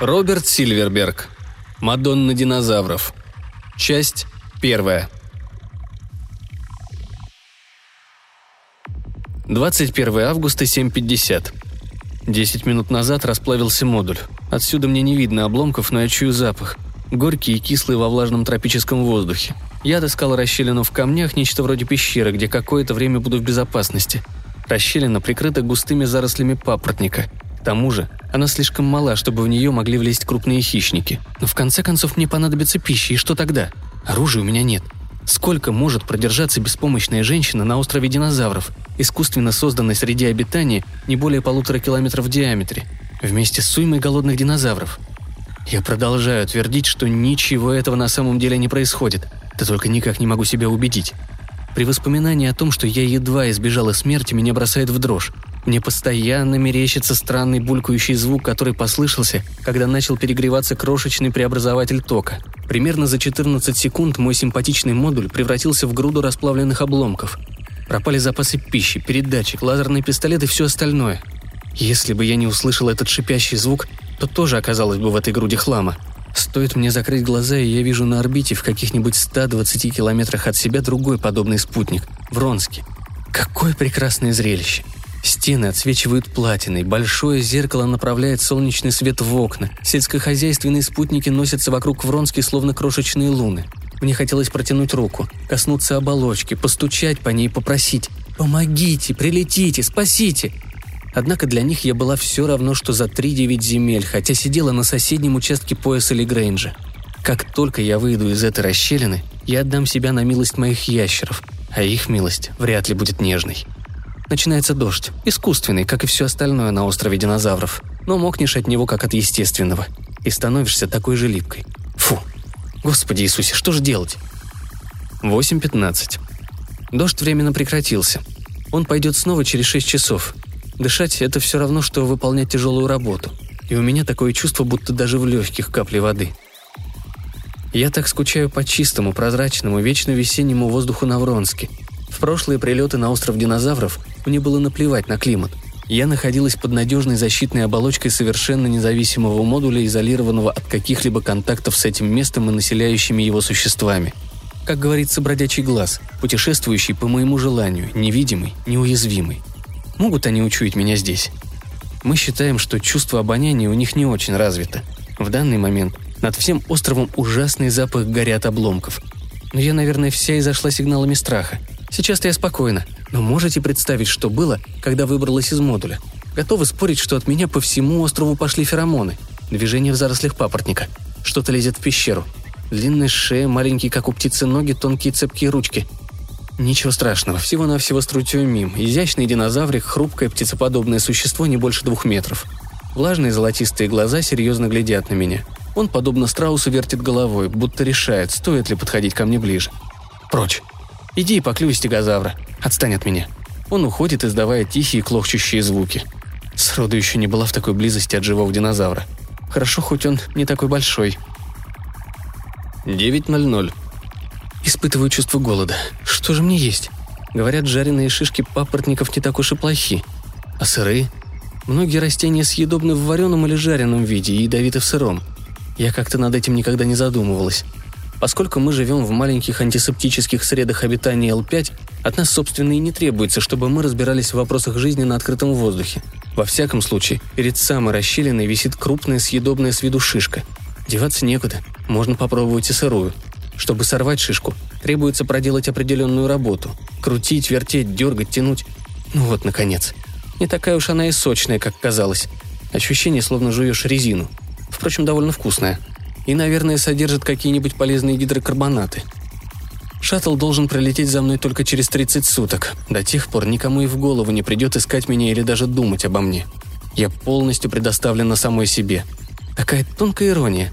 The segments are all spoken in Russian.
Роберт Сильверберг. Мадонна динозавров. Часть первая. 21 августа, 7.50. Десять минут назад расплавился модуль. Отсюда мне не видно обломков, но я чую запах. Горький и кислый во влажном тропическом воздухе. Я отыскал расщелину в камнях, нечто вроде пещеры, где какое-то время буду в безопасности. Расщелина прикрыта густыми зарослями папоротника. Тому же, она слишком мала, чтобы в нее могли влезть крупные хищники. Но в конце концов мне понадобится пища, и что тогда? Оружия у меня нет. Сколько может продержаться беспомощная женщина на острове динозавров, искусственно созданной среди обитания не более полутора километров в диаметре, вместе с уймой голодных динозавров? Я продолжаю твердить, что ничего этого на самом деле не происходит, да только никак не могу себя убедить. При воспоминании о том, что я едва избежала смерти, меня бросает в дрожь. Мне постоянно мерещится странный булькающий звук, который послышался, когда начал перегреваться крошечный преобразователь тока. Примерно за 14 секунд мой симпатичный модуль превратился в груду расплавленных обломков. Пропали запасы пищи, передатчик, лазерный пистолет и все остальное. Если бы я не услышал этот шипящий звук, то тоже оказалось бы в этой груди хлама. Стоит мне закрыть глаза, и я вижу на орбите в каких-нибудь 120 километрах от себя другой подобный спутник – Вронский. Какое прекрасное зрелище! Стены отсвечивают платиной, большое зеркало направляет солнечный свет в окна, сельскохозяйственные спутники носятся вокруг Вронски, словно крошечные луны. Мне хотелось протянуть руку, коснуться оболочки, постучать по ней и попросить «Помогите, прилетите, спасите!» Однако для них я была все равно, что за три девять земель, хотя сидела на соседнем участке пояса Легрейнджа. Как только я выйду из этой расщелины, я отдам себя на милость моих ящеров, а их милость вряд ли будет нежной. Начинается дождь, искусственный, как и все остальное на острове динозавров, но мокнешь от него как от естественного, и становишься такой же липкой. Фу, Господи Иисусе, что же делать? 8.15. Дождь временно прекратился. Он пойдет снова через 6 часов. Дышать – это все равно, что выполнять тяжелую работу. И у меня такое чувство, будто даже в легких капли воды. Я так скучаю по чистому, прозрачному, вечно весеннему воздуху на Вронске. В прошлые прилеты на остров динозавров мне было наплевать на климат. Я находилась под надежной защитной оболочкой совершенно независимого модуля, изолированного от каких-либо контактов с этим местом и населяющими его существами. Как говорится, бродячий глаз, путешествующий по моему желанию, невидимый, неуязвимый. Могут они учуять меня здесь? Мы считаем, что чувство обоняния у них не очень развито. В данный момент над всем островом ужасный запах горят обломков. Но я, наверное, вся изошла сигналами страха. Сейчас-то я спокойна, но можете представить, что было, когда выбралась из модуля? Готовы спорить, что от меня по всему острову пошли феромоны. Движение в зарослях папоротника. Что-то лезет в пещеру. Длинная шея, маленькие, как у птицы, ноги, тонкие цепкие ручки. Ничего страшного, всего-навсего струтиомим. Изящный динозаврик, хрупкое птицеподобное существо не больше двух метров. Влажные золотистые глаза серьезно глядят на меня. Он, подобно страусу, вертит головой, будто решает, стоит ли подходить ко мне ближе. Прочь. Иди и поклюй стегозавра. Отстань от меня. Он уходит, издавая тихие клохчущие звуки. Сроду еще не была в такой близости от живого динозавра. Хорошо, хоть он не такой большой. 9.00. Испытываю чувство голода. Что же мне есть? Говорят, жареные шишки папоротников не так уж и плохи. А сырые? Многие растения съедобны в вареном или жареном виде и ядовиты в сыром. Я как-то над этим никогда не задумывалась. Поскольку мы живем в маленьких антисептических средах обитания Л5, от нас, собственно, и не требуется, чтобы мы разбирались в вопросах жизни на открытом воздухе. Во всяком случае, перед самой расщелиной висит крупная съедобная с виду шишка. Деваться некуда, можно попробовать и сырую. Чтобы сорвать шишку, требуется проделать определенную работу. Крутить, вертеть, дергать, тянуть. Ну вот, наконец. Не такая уж она и сочная, как казалось. Ощущение, словно жуешь резину. Впрочем, довольно вкусная и, наверное, содержит какие-нибудь полезные гидрокарбонаты. Шаттл должен пролететь за мной только через 30 суток. До тех пор никому и в голову не придет искать меня или даже думать обо мне. Я полностью предоставлена самой себе. Такая тонкая ирония.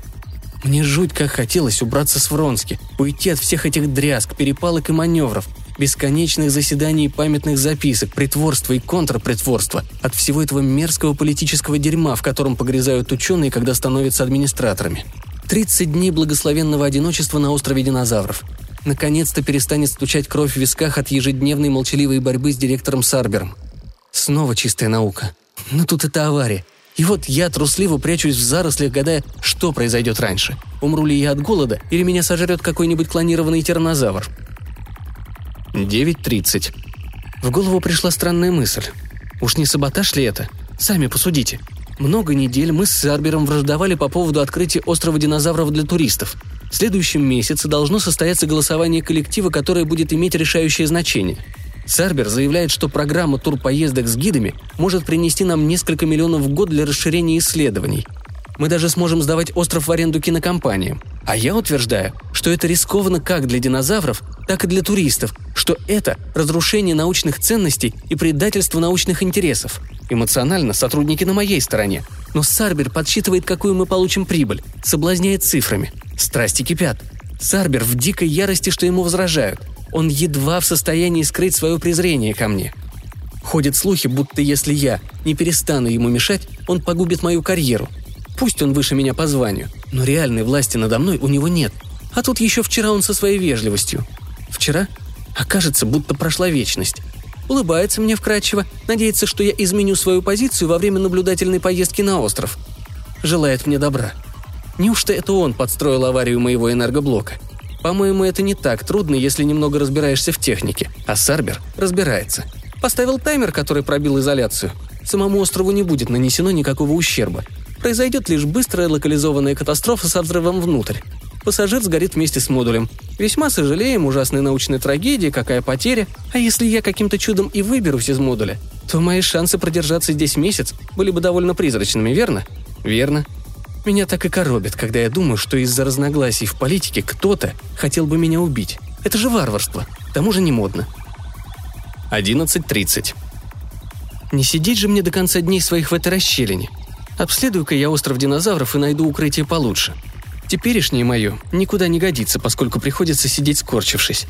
Мне жуть как хотелось убраться с Вронски, уйти от всех этих дрязг, перепалок и маневров, бесконечных заседаний и памятных записок, притворства и контрпритворства, от всего этого мерзкого политического дерьма, в котором погрязают ученые, когда становятся администраторами. 30 дней благословенного одиночества на острове динозавров. Наконец-то перестанет стучать кровь в висках от ежедневной молчаливой борьбы с директором Сарбером. Снова чистая наука. Но тут это авария. И вот я трусливо прячусь в зарослях, гадая, что произойдет раньше. Умру ли я от голода, или меня сожрет какой-нибудь клонированный тираннозавр? 9.30. В голову пришла странная мысль. Уж не саботаж ли это? Сами посудите. Много недель мы с Сарбером враждовали по поводу открытия острова динозавров для туристов. В следующем месяце должно состояться голосование коллектива, которое будет иметь решающее значение. Сарбер заявляет, что программа турпоездок с гидами может принести нам несколько миллионов в год для расширения исследований. Мы даже сможем сдавать остров в аренду кинокомпаниям. А я утверждаю, что это рискованно как для динозавров, так и для туристов, что это разрушение научных ценностей и предательство научных интересов. Эмоционально сотрудники на моей стороне. Но Сарбер подсчитывает, какую мы получим прибыль, соблазняет цифрами. Страсти кипят. Сарбер в дикой ярости, что ему возражают. Он едва в состоянии скрыть свое презрение ко мне. Ходят слухи, будто если я не перестану ему мешать, он погубит мою карьеру. Пусть он выше меня по званию, но реальной власти надо мной у него нет. А тут еще вчера он со своей вежливостью. Вчера? Окажется, будто прошла вечность. Улыбается мне вкрадчиво, надеется, что я изменю свою позицию во время наблюдательной поездки на остров. Желает мне добра. Неужто это он подстроил аварию моего энергоблока? По-моему, это не так трудно, если немного разбираешься в технике. А Сарбер разбирается. Поставил таймер, который пробил изоляцию. Самому острову не будет нанесено никакого ущерба. Произойдет лишь быстрая локализованная катастрофа со взрывом внутрь. Пассажир сгорит вместе с модулем. Весьма сожалеем, ужасная научная трагедия, какая потеря. А если я каким-то чудом и выберусь из модуля, то мои шансы продержаться здесь месяц были бы довольно призрачными, верно? Верно. Меня так и коробит, когда я думаю, что из-за разногласий в политике кто-то хотел бы меня убить. Это же варварство. К тому же не модно. 11.30. Не сидеть же мне до конца дней своих в этой расщелине. Обследую-ка я остров динозавров и найду укрытие получше. Теперешнее мое никуда не годится, поскольку приходится сидеть скорчившись.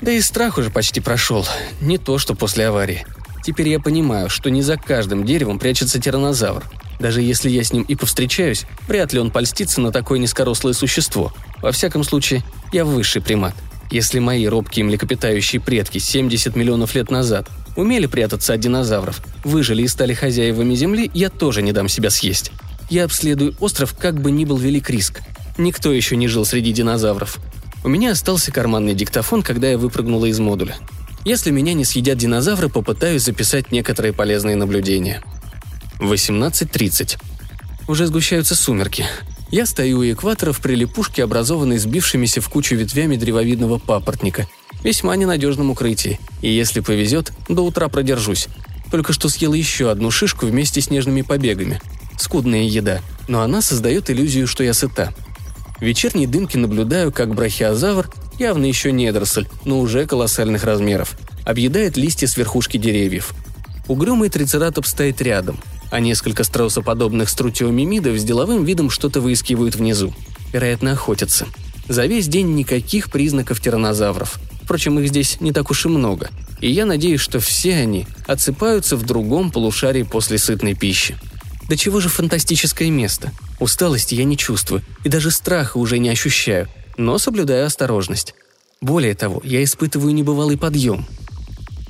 Да и страх уже почти прошел. Не то, что после аварии. Теперь я понимаю, что не за каждым деревом прячется тиранозавр. Даже если я с ним и повстречаюсь, вряд ли он польстится на такое низкорослое существо. Во всяком случае, я высший примат. Если мои робкие млекопитающие предки 70 миллионов лет назад умели прятаться от динозавров, выжили и стали хозяевами Земли, я тоже не дам себя съесть. Я обследую остров, как бы ни был велик риск. Никто еще не жил среди динозавров. У меня остался карманный диктофон, когда я выпрыгнула из модуля. Если меня не съедят динозавры, попытаюсь записать некоторые полезные наблюдения. 18.30. Уже сгущаются сумерки. Я стою у экватора в прилипушке, образованной сбившимися в кучу ветвями древовидного папоротника. Весьма ненадежном укрытии. И если повезет, до утра продержусь. Только что съел еще одну шишку вместе с нежными побегами. Скудная еда, но она создает иллюзию, что я сыта. В вечерней дымке наблюдаю, как брахиозавр, явно еще недоросль, но уже колоссальных размеров, объедает листья с верхушки деревьев. Угрюмый трицератоп стоит рядом, а несколько страусоподобных струтиомимидов с деловым видом что-то выискивают внизу. Вероятно, охотятся. За весь день никаких признаков тиранозавров. Впрочем, их здесь не так уж и много. И я надеюсь, что все они отсыпаются в другом полушарии после сытной пищи. Да чего же фантастическое место. Усталости я не чувствую, и даже страха уже не ощущаю, но соблюдаю осторожность. Более того, я испытываю небывалый подъем.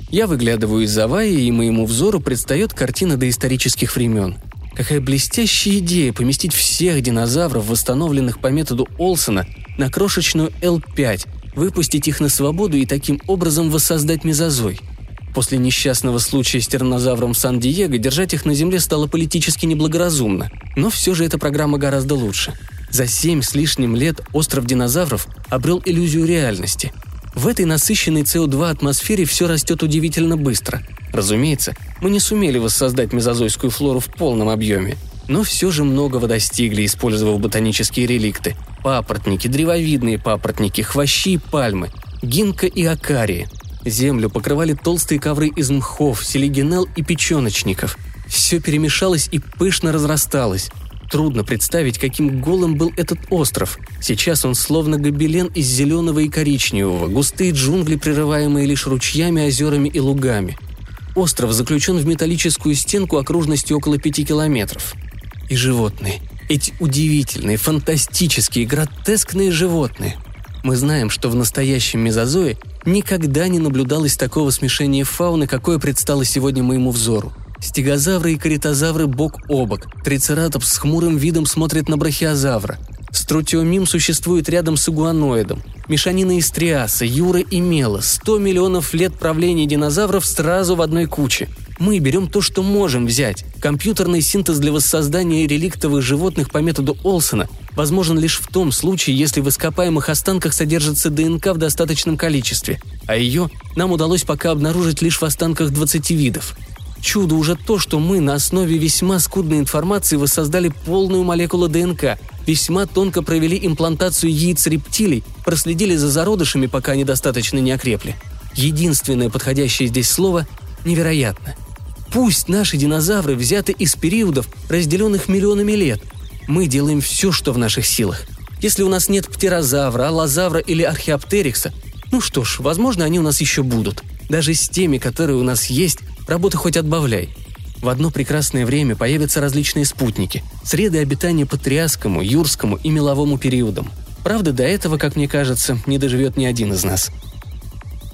Я выглядываю из заваи, и моему взору предстает картина доисторических времен. Какая блестящая идея поместить всех динозавров, восстановленных по методу Олсона, на крошечную L5, выпустить их на свободу и таким образом воссоздать мезозой – После несчастного случая с тернозавром Сан-Диего держать их на земле стало политически неблагоразумно. Но все же эта программа гораздо лучше. За семь с лишним лет остров динозавров обрел иллюзию реальности. В этой насыщенной СО2 атмосфере все растет удивительно быстро. Разумеется, мы не сумели воссоздать мезозойскую флору в полном объеме, но все же многого достигли, использовав ботанические реликты. Папоротники, древовидные папоротники, хвощи и пальмы, гинка и акарии – Землю покрывали толстые ковры из мхов, селигенел и печеночников. Все перемешалось и пышно разрасталось. Трудно представить, каким голым был этот остров. Сейчас он словно гобелен из зеленого и коричневого, густые джунгли, прерываемые лишь ручьями, озерами и лугами. Остров заключен в металлическую стенку окружностью около пяти километров. И животные. Эти удивительные, фантастические, гротескные животные. Мы знаем, что в настоящем мезозое Никогда не наблюдалось такого смешения фауны, какое предстало сегодня моему взору. Стегозавры и каритозавры бок о бок. Трицератопс с хмурым видом смотрит на брахиозавра. Струтиомим существует рядом с игуаноидом. Мешанина из триаса, юра и мела. Сто миллионов лет правления динозавров сразу в одной куче. Мы берем то, что можем взять. Компьютерный синтез для воссоздания реликтовых животных по методу Олсона возможен лишь в том случае, если в ископаемых останках содержится ДНК в достаточном количестве, а ее нам удалось пока обнаружить лишь в останках 20 видов. Чудо уже то, что мы на основе весьма скудной информации воссоздали полную молекулу ДНК, весьма тонко провели имплантацию яиц рептилий, проследили за зародышами, пока они достаточно не окрепли. Единственное подходящее здесь слово – невероятно. Пусть наши динозавры взяты из периодов, разделенных миллионами лет. Мы делаем все, что в наших силах. Если у нас нет птерозавра, аллозавра или археоптерикса, ну что ж, возможно, они у нас еще будут. Даже с теми, которые у нас есть, Работы хоть отбавляй. В одно прекрасное время появятся различные спутники, среды обитания по Триасскому, Юрскому и Меловому периодам. Правда, до этого, как мне кажется, не доживет ни один из нас.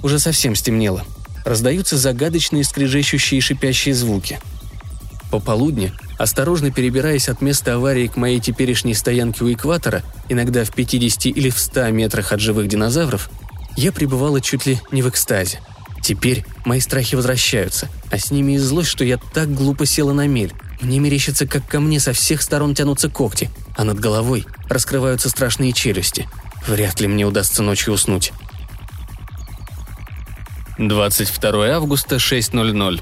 Уже совсем стемнело. Раздаются загадочные скрежещущие и шипящие звуки. Пополудни, осторожно перебираясь от места аварии к моей теперешней стоянке у экватора, иногда в 50 или в 100 метрах от живых динозавров, я пребывала чуть ли не в экстазе – Теперь мои страхи возвращаются, а с ними и злость, что я так глупо села на мель. Мне мерещится, как ко мне со всех сторон тянутся когти, а над головой раскрываются страшные челюсти. Вряд ли мне удастся ночью уснуть. 22 августа, 6.00.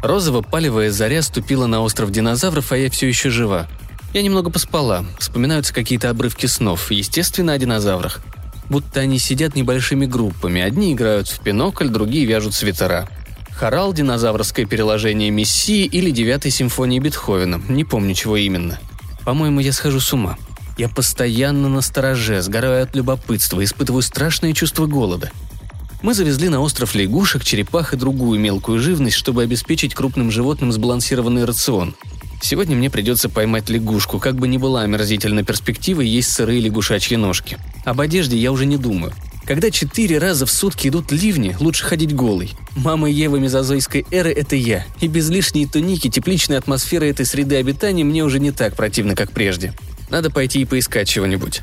Розово-палевая заря ступила на остров динозавров, а я все еще жива. Я немного поспала, вспоминаются какие-то обрывки снов, естественно, о динозаврах – будто они сидят небольшими группами. Одни играют в пинокль, другие вяжут свитера. Хорал, динозаврское переложение Мессии или девятой симфонии Бетховена. Не помню, чего именно. По-моему, я схожу с ума. Я постоянно на стороже, сгораю от любопытства, испытываю страшное чувство голода. Мы завезли на остров лягушек, черепах и другую мелкую живность, чтобы обеспечить крупным животным сбалансированный рацион – Сегодня мне придется поймать лягушку, как бы ни была омерзительной перспективой есть сырые лягушачьи ножки. Об одежде я уже не думаю. Когда четыре раза в сутки идут ливни, лучше ходить голый. Мама Евы мезозойской эры – это я, и без лишней туники тепличная атмосфера этой среды обитания мне уже не так противна, как прежде. Надо пойти и поискать чего-нибудь.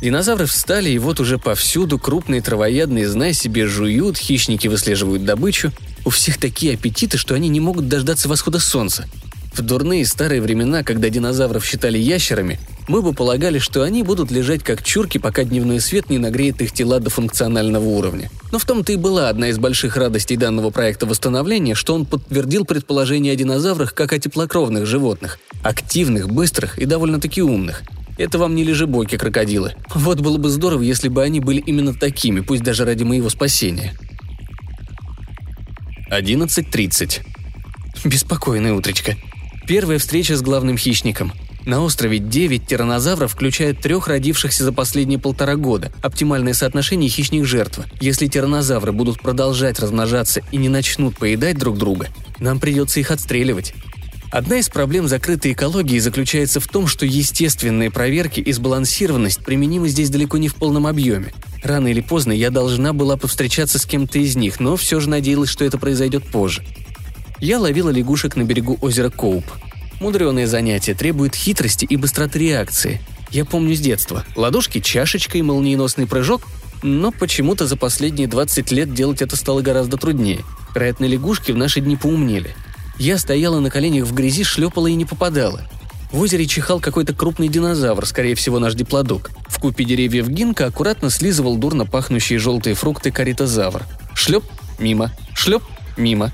Динозавры встали, и вот уже повсюду крупные травоядные, знай себе, жуют, хищники выслеживают добычу. У всех такие аппетиты, что они не могут дождаться восхода солнца. В дурные старые времена, когда динозавров считали ящерами, мы бы полагали, что они будут лежать как чурки, пока дневной свет не нагреет их тела до функционального уровня. Но в том-то и была одна из больших радостей данного проекта восстановления, что он подтвердил предположение о динозаврах как о теплокровных животных. Активных, быстрых и довольно-таки умных. Это вам не лежебойки крокодилы. Вот было бы здорово, если бы они были именно такими, пусть даже ради моего спасения. 11.30. Беспокойное утречко. Первая встреча с главным хищником. На острове 9 тиранозавров включают трех родившихся за последние полтора года. Оптимальное соотношение хищник-жертва. Если тиранозавры будут продолжать размножаться и не начнут поедать друг друга, нам придется их отстреливать. Одна из проблем закрытой экологии заключается в том, что естественные проверки и сбалансированность применимы здесь далеко не в полном объеме. Рано или поздно я должна была повстречаться с кем-то из них, но все же надеялась, что это произойдет позже я ловила лягушек на берегу озера Коуп. Мудреное занятие требует хитрости и быстроты реакции. Я помню с детства. Ладошки чашечкой, молниеносный прыжок, но почему-то за последние 20 лет делать это стало гораздо труднее. Вероятно, лягушки в наши дни поумнели. Я стояла на коленях в грязи, шлепала и не попадала. В озере чихал какой-то крупный динозавр, скорее всего, наш диплодок. В купе деревьев гинка аккуратно слизывал дурно пахнущие желтые фрукты каритозавр. Шлеп – мимо, шлеп – мимо,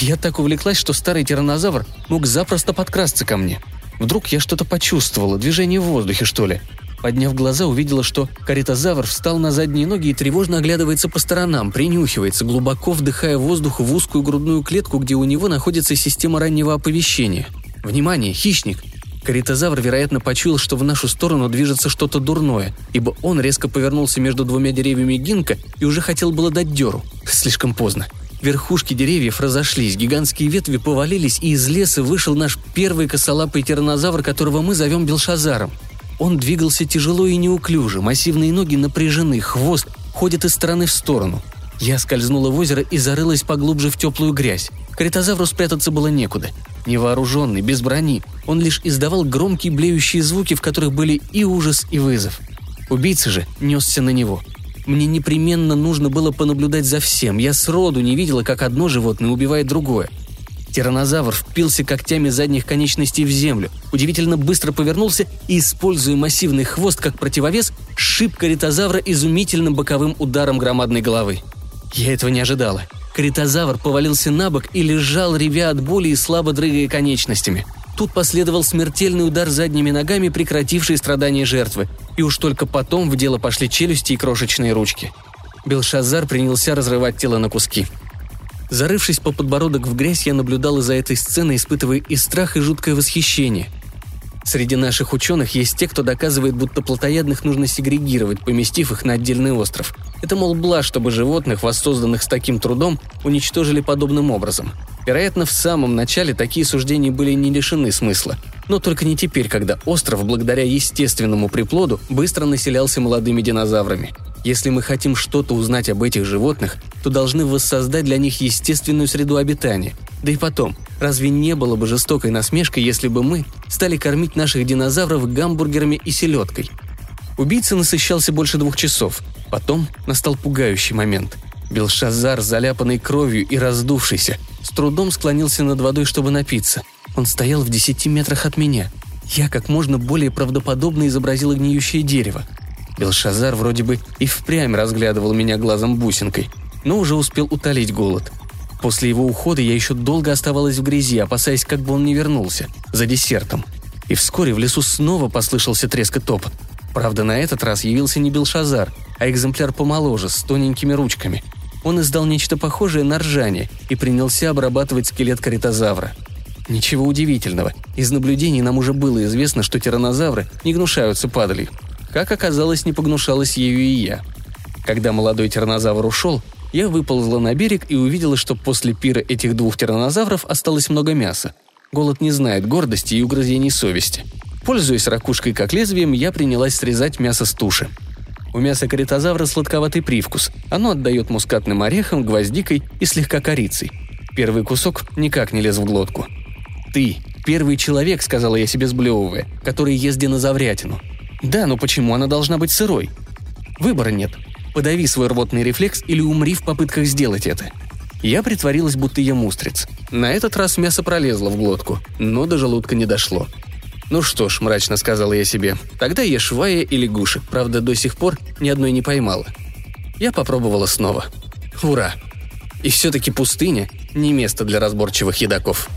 я так увлеклась, что старый тиранозавр мог запросто подкрасться ко мне. Вдруг я что-то почувствовала, движение в воздухе, что ли. Подняв глаза, увидела, что каритозавр встал на задние ноги и тревожно оглядывается по сторонам, принюхивается, глубоко вдыхая воздух в узкую грудную клетку, где у него находится система раннего оповещения. Внимание, хищник! Каритозавр, вероятно, почуял, что в нашу сторону движется что-то дурное, ибо он резко повернулся между двумя деревьями гинка и уже хотел было дать дёру. Слишком поздно. Верхушки деревьев разошлись, гигантские ветви повалились, и из леса вышел наш первый косолапый тиранозавр, которого мы зовем Белшазаром. Он двигался тяжело и неуклюже, массивные ноги напряжены, хвост ходит из стороны в сторону. Я скользнула в озеро и зарылась поглубже в теплую грязь. Критозавру спрятаться было некуда. Невооруженный, без брони, он лишь издавал громкие блеющие звуки, в которых были и ужас, и вызов. Убийца же несся на него. Мне непременно нужно было понаблюдать за всем. Я сроду не видела, как одно животное убивает другое. Тиранозавр впился когтями задних конечностей в землю, удивительно быстро повернулся и, используя массивный хвост как противовес, сшиб каритозавра изумительным боковым ударом громадной головы. Я этого не ожидала. Каритозавр повалился на бок и лежал, ревя от боли и слабо дрыгая конечностями. Тут последовал смертельный удар задними ногами, прекративший страдания жертвы, и уж только потом в дело пошли челюсти и крошечные ручки. Белшазар принялся разрывать тело на куски. Зарывшись по подбородок в грязь, я наблюдала за этой сценой, испытывая и страх, и жуткое восхищение. Среди наших ученых есть те, кто доказывает, будто плотоядных нужно сегрегировать, поместив их на отдельный остров. Это, мол, блажь, чтобы животных, воссозданных с таким трудом, уничтожили подобным образом. Вероятно, в самом начале такие суждения были не лишены смысла. Но только не теперь, когда остров, благодаря естественному приплоду, быстро населялся молодыми динозаврами. Если мы хотим что-то узнать об этих животных, то должны воссоздать для них естественную среду обитания. Да и потом, разве не было бы жестокой насмешкой, если бы мы стали кормить наших динозавров гамбургерами и селедкой? Убийца насыщался больше двух часов. Потом настал пугающий момент. Белшазар, заляпанный кровью и раздувшийся, с трудом склонился над водой, чтобы напиться. Он стоял в десяти метрах от меня. Я как можно более правдоподобно изобразила гниющее дерево. Белшазар вроде бы и впрямь разглядывал меня глазом бусинкой, но уже успел утолить голод. После его ухода я еще долго оставалась в грязи, опасаясь, как бы он не вернулся, за десертом. И вскоре в лесу снова послышался треск и топот. Правда, на этот раз явился не Белшазар, а экземпляр помоложе, с тоненькими ручками. Он издал нечто похожее на ржание и принялся обрабатывать скелет каритозавра. Ничего удивительного. Из наблюдений нам уже было известно, что тиранозавры не гнушаются падалью. Как оказалось, не погнушалась ею и я. Когда молодой тиранозавр ушел, я выползла на берег и увидела, что после пира этих двух тиранозавров осталось много мяса. Голод не знает гордости и угрызений совести. Пользуясь ракушкой как лезвием, я принялась срезать мясо с туши. У мяса каритозавра сладковатый привкус. Оно отдает мускатным орехом, гвоздикой и слегка корицей. Первый кусок никак не лез в глотку. «Ты – первый человек», – сказала я себе сблевывая, – «который ест динозаврятину. Да, но почему она должна быть сырой? Выбора нет. Подави свой рвотный рефлекс или умри в попытках сделать это. Я притворилась, будто ем устриц. На этот раз мясо пролезло в глотку, но до желудка не дошло. «Ну что ж», – мрачно сказала я себе, – «тогда ешь вая и лягушек, правда, до сих пор ни одной не поймала». Я попробовала снова. Ура! И все-таки пустыня – не место для разборчивых едоков.